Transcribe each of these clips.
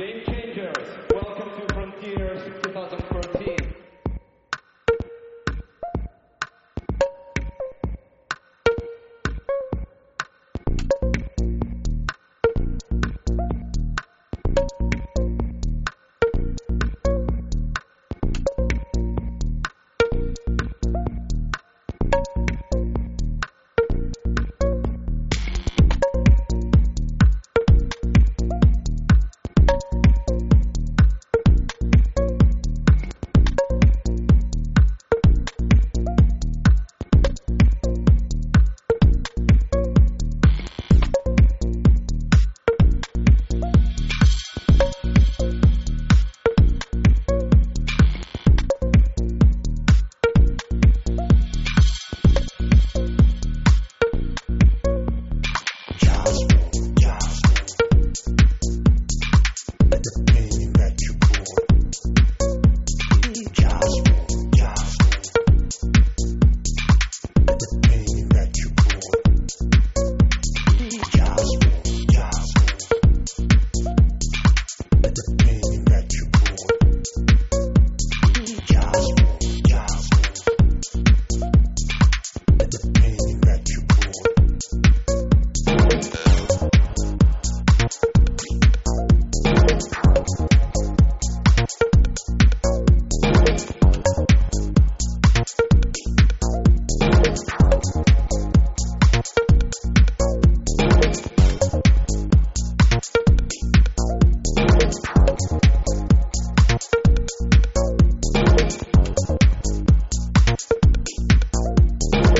They came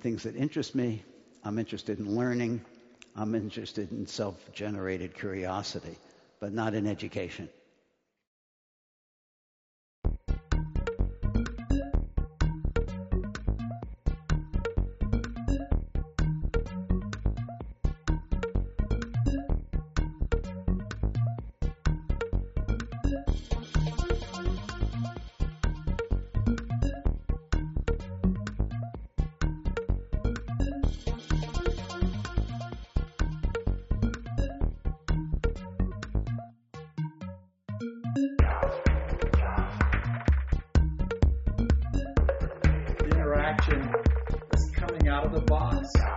things that interest me. I'm interested in learning. I'm interested in self generated curiosity, but not in education. The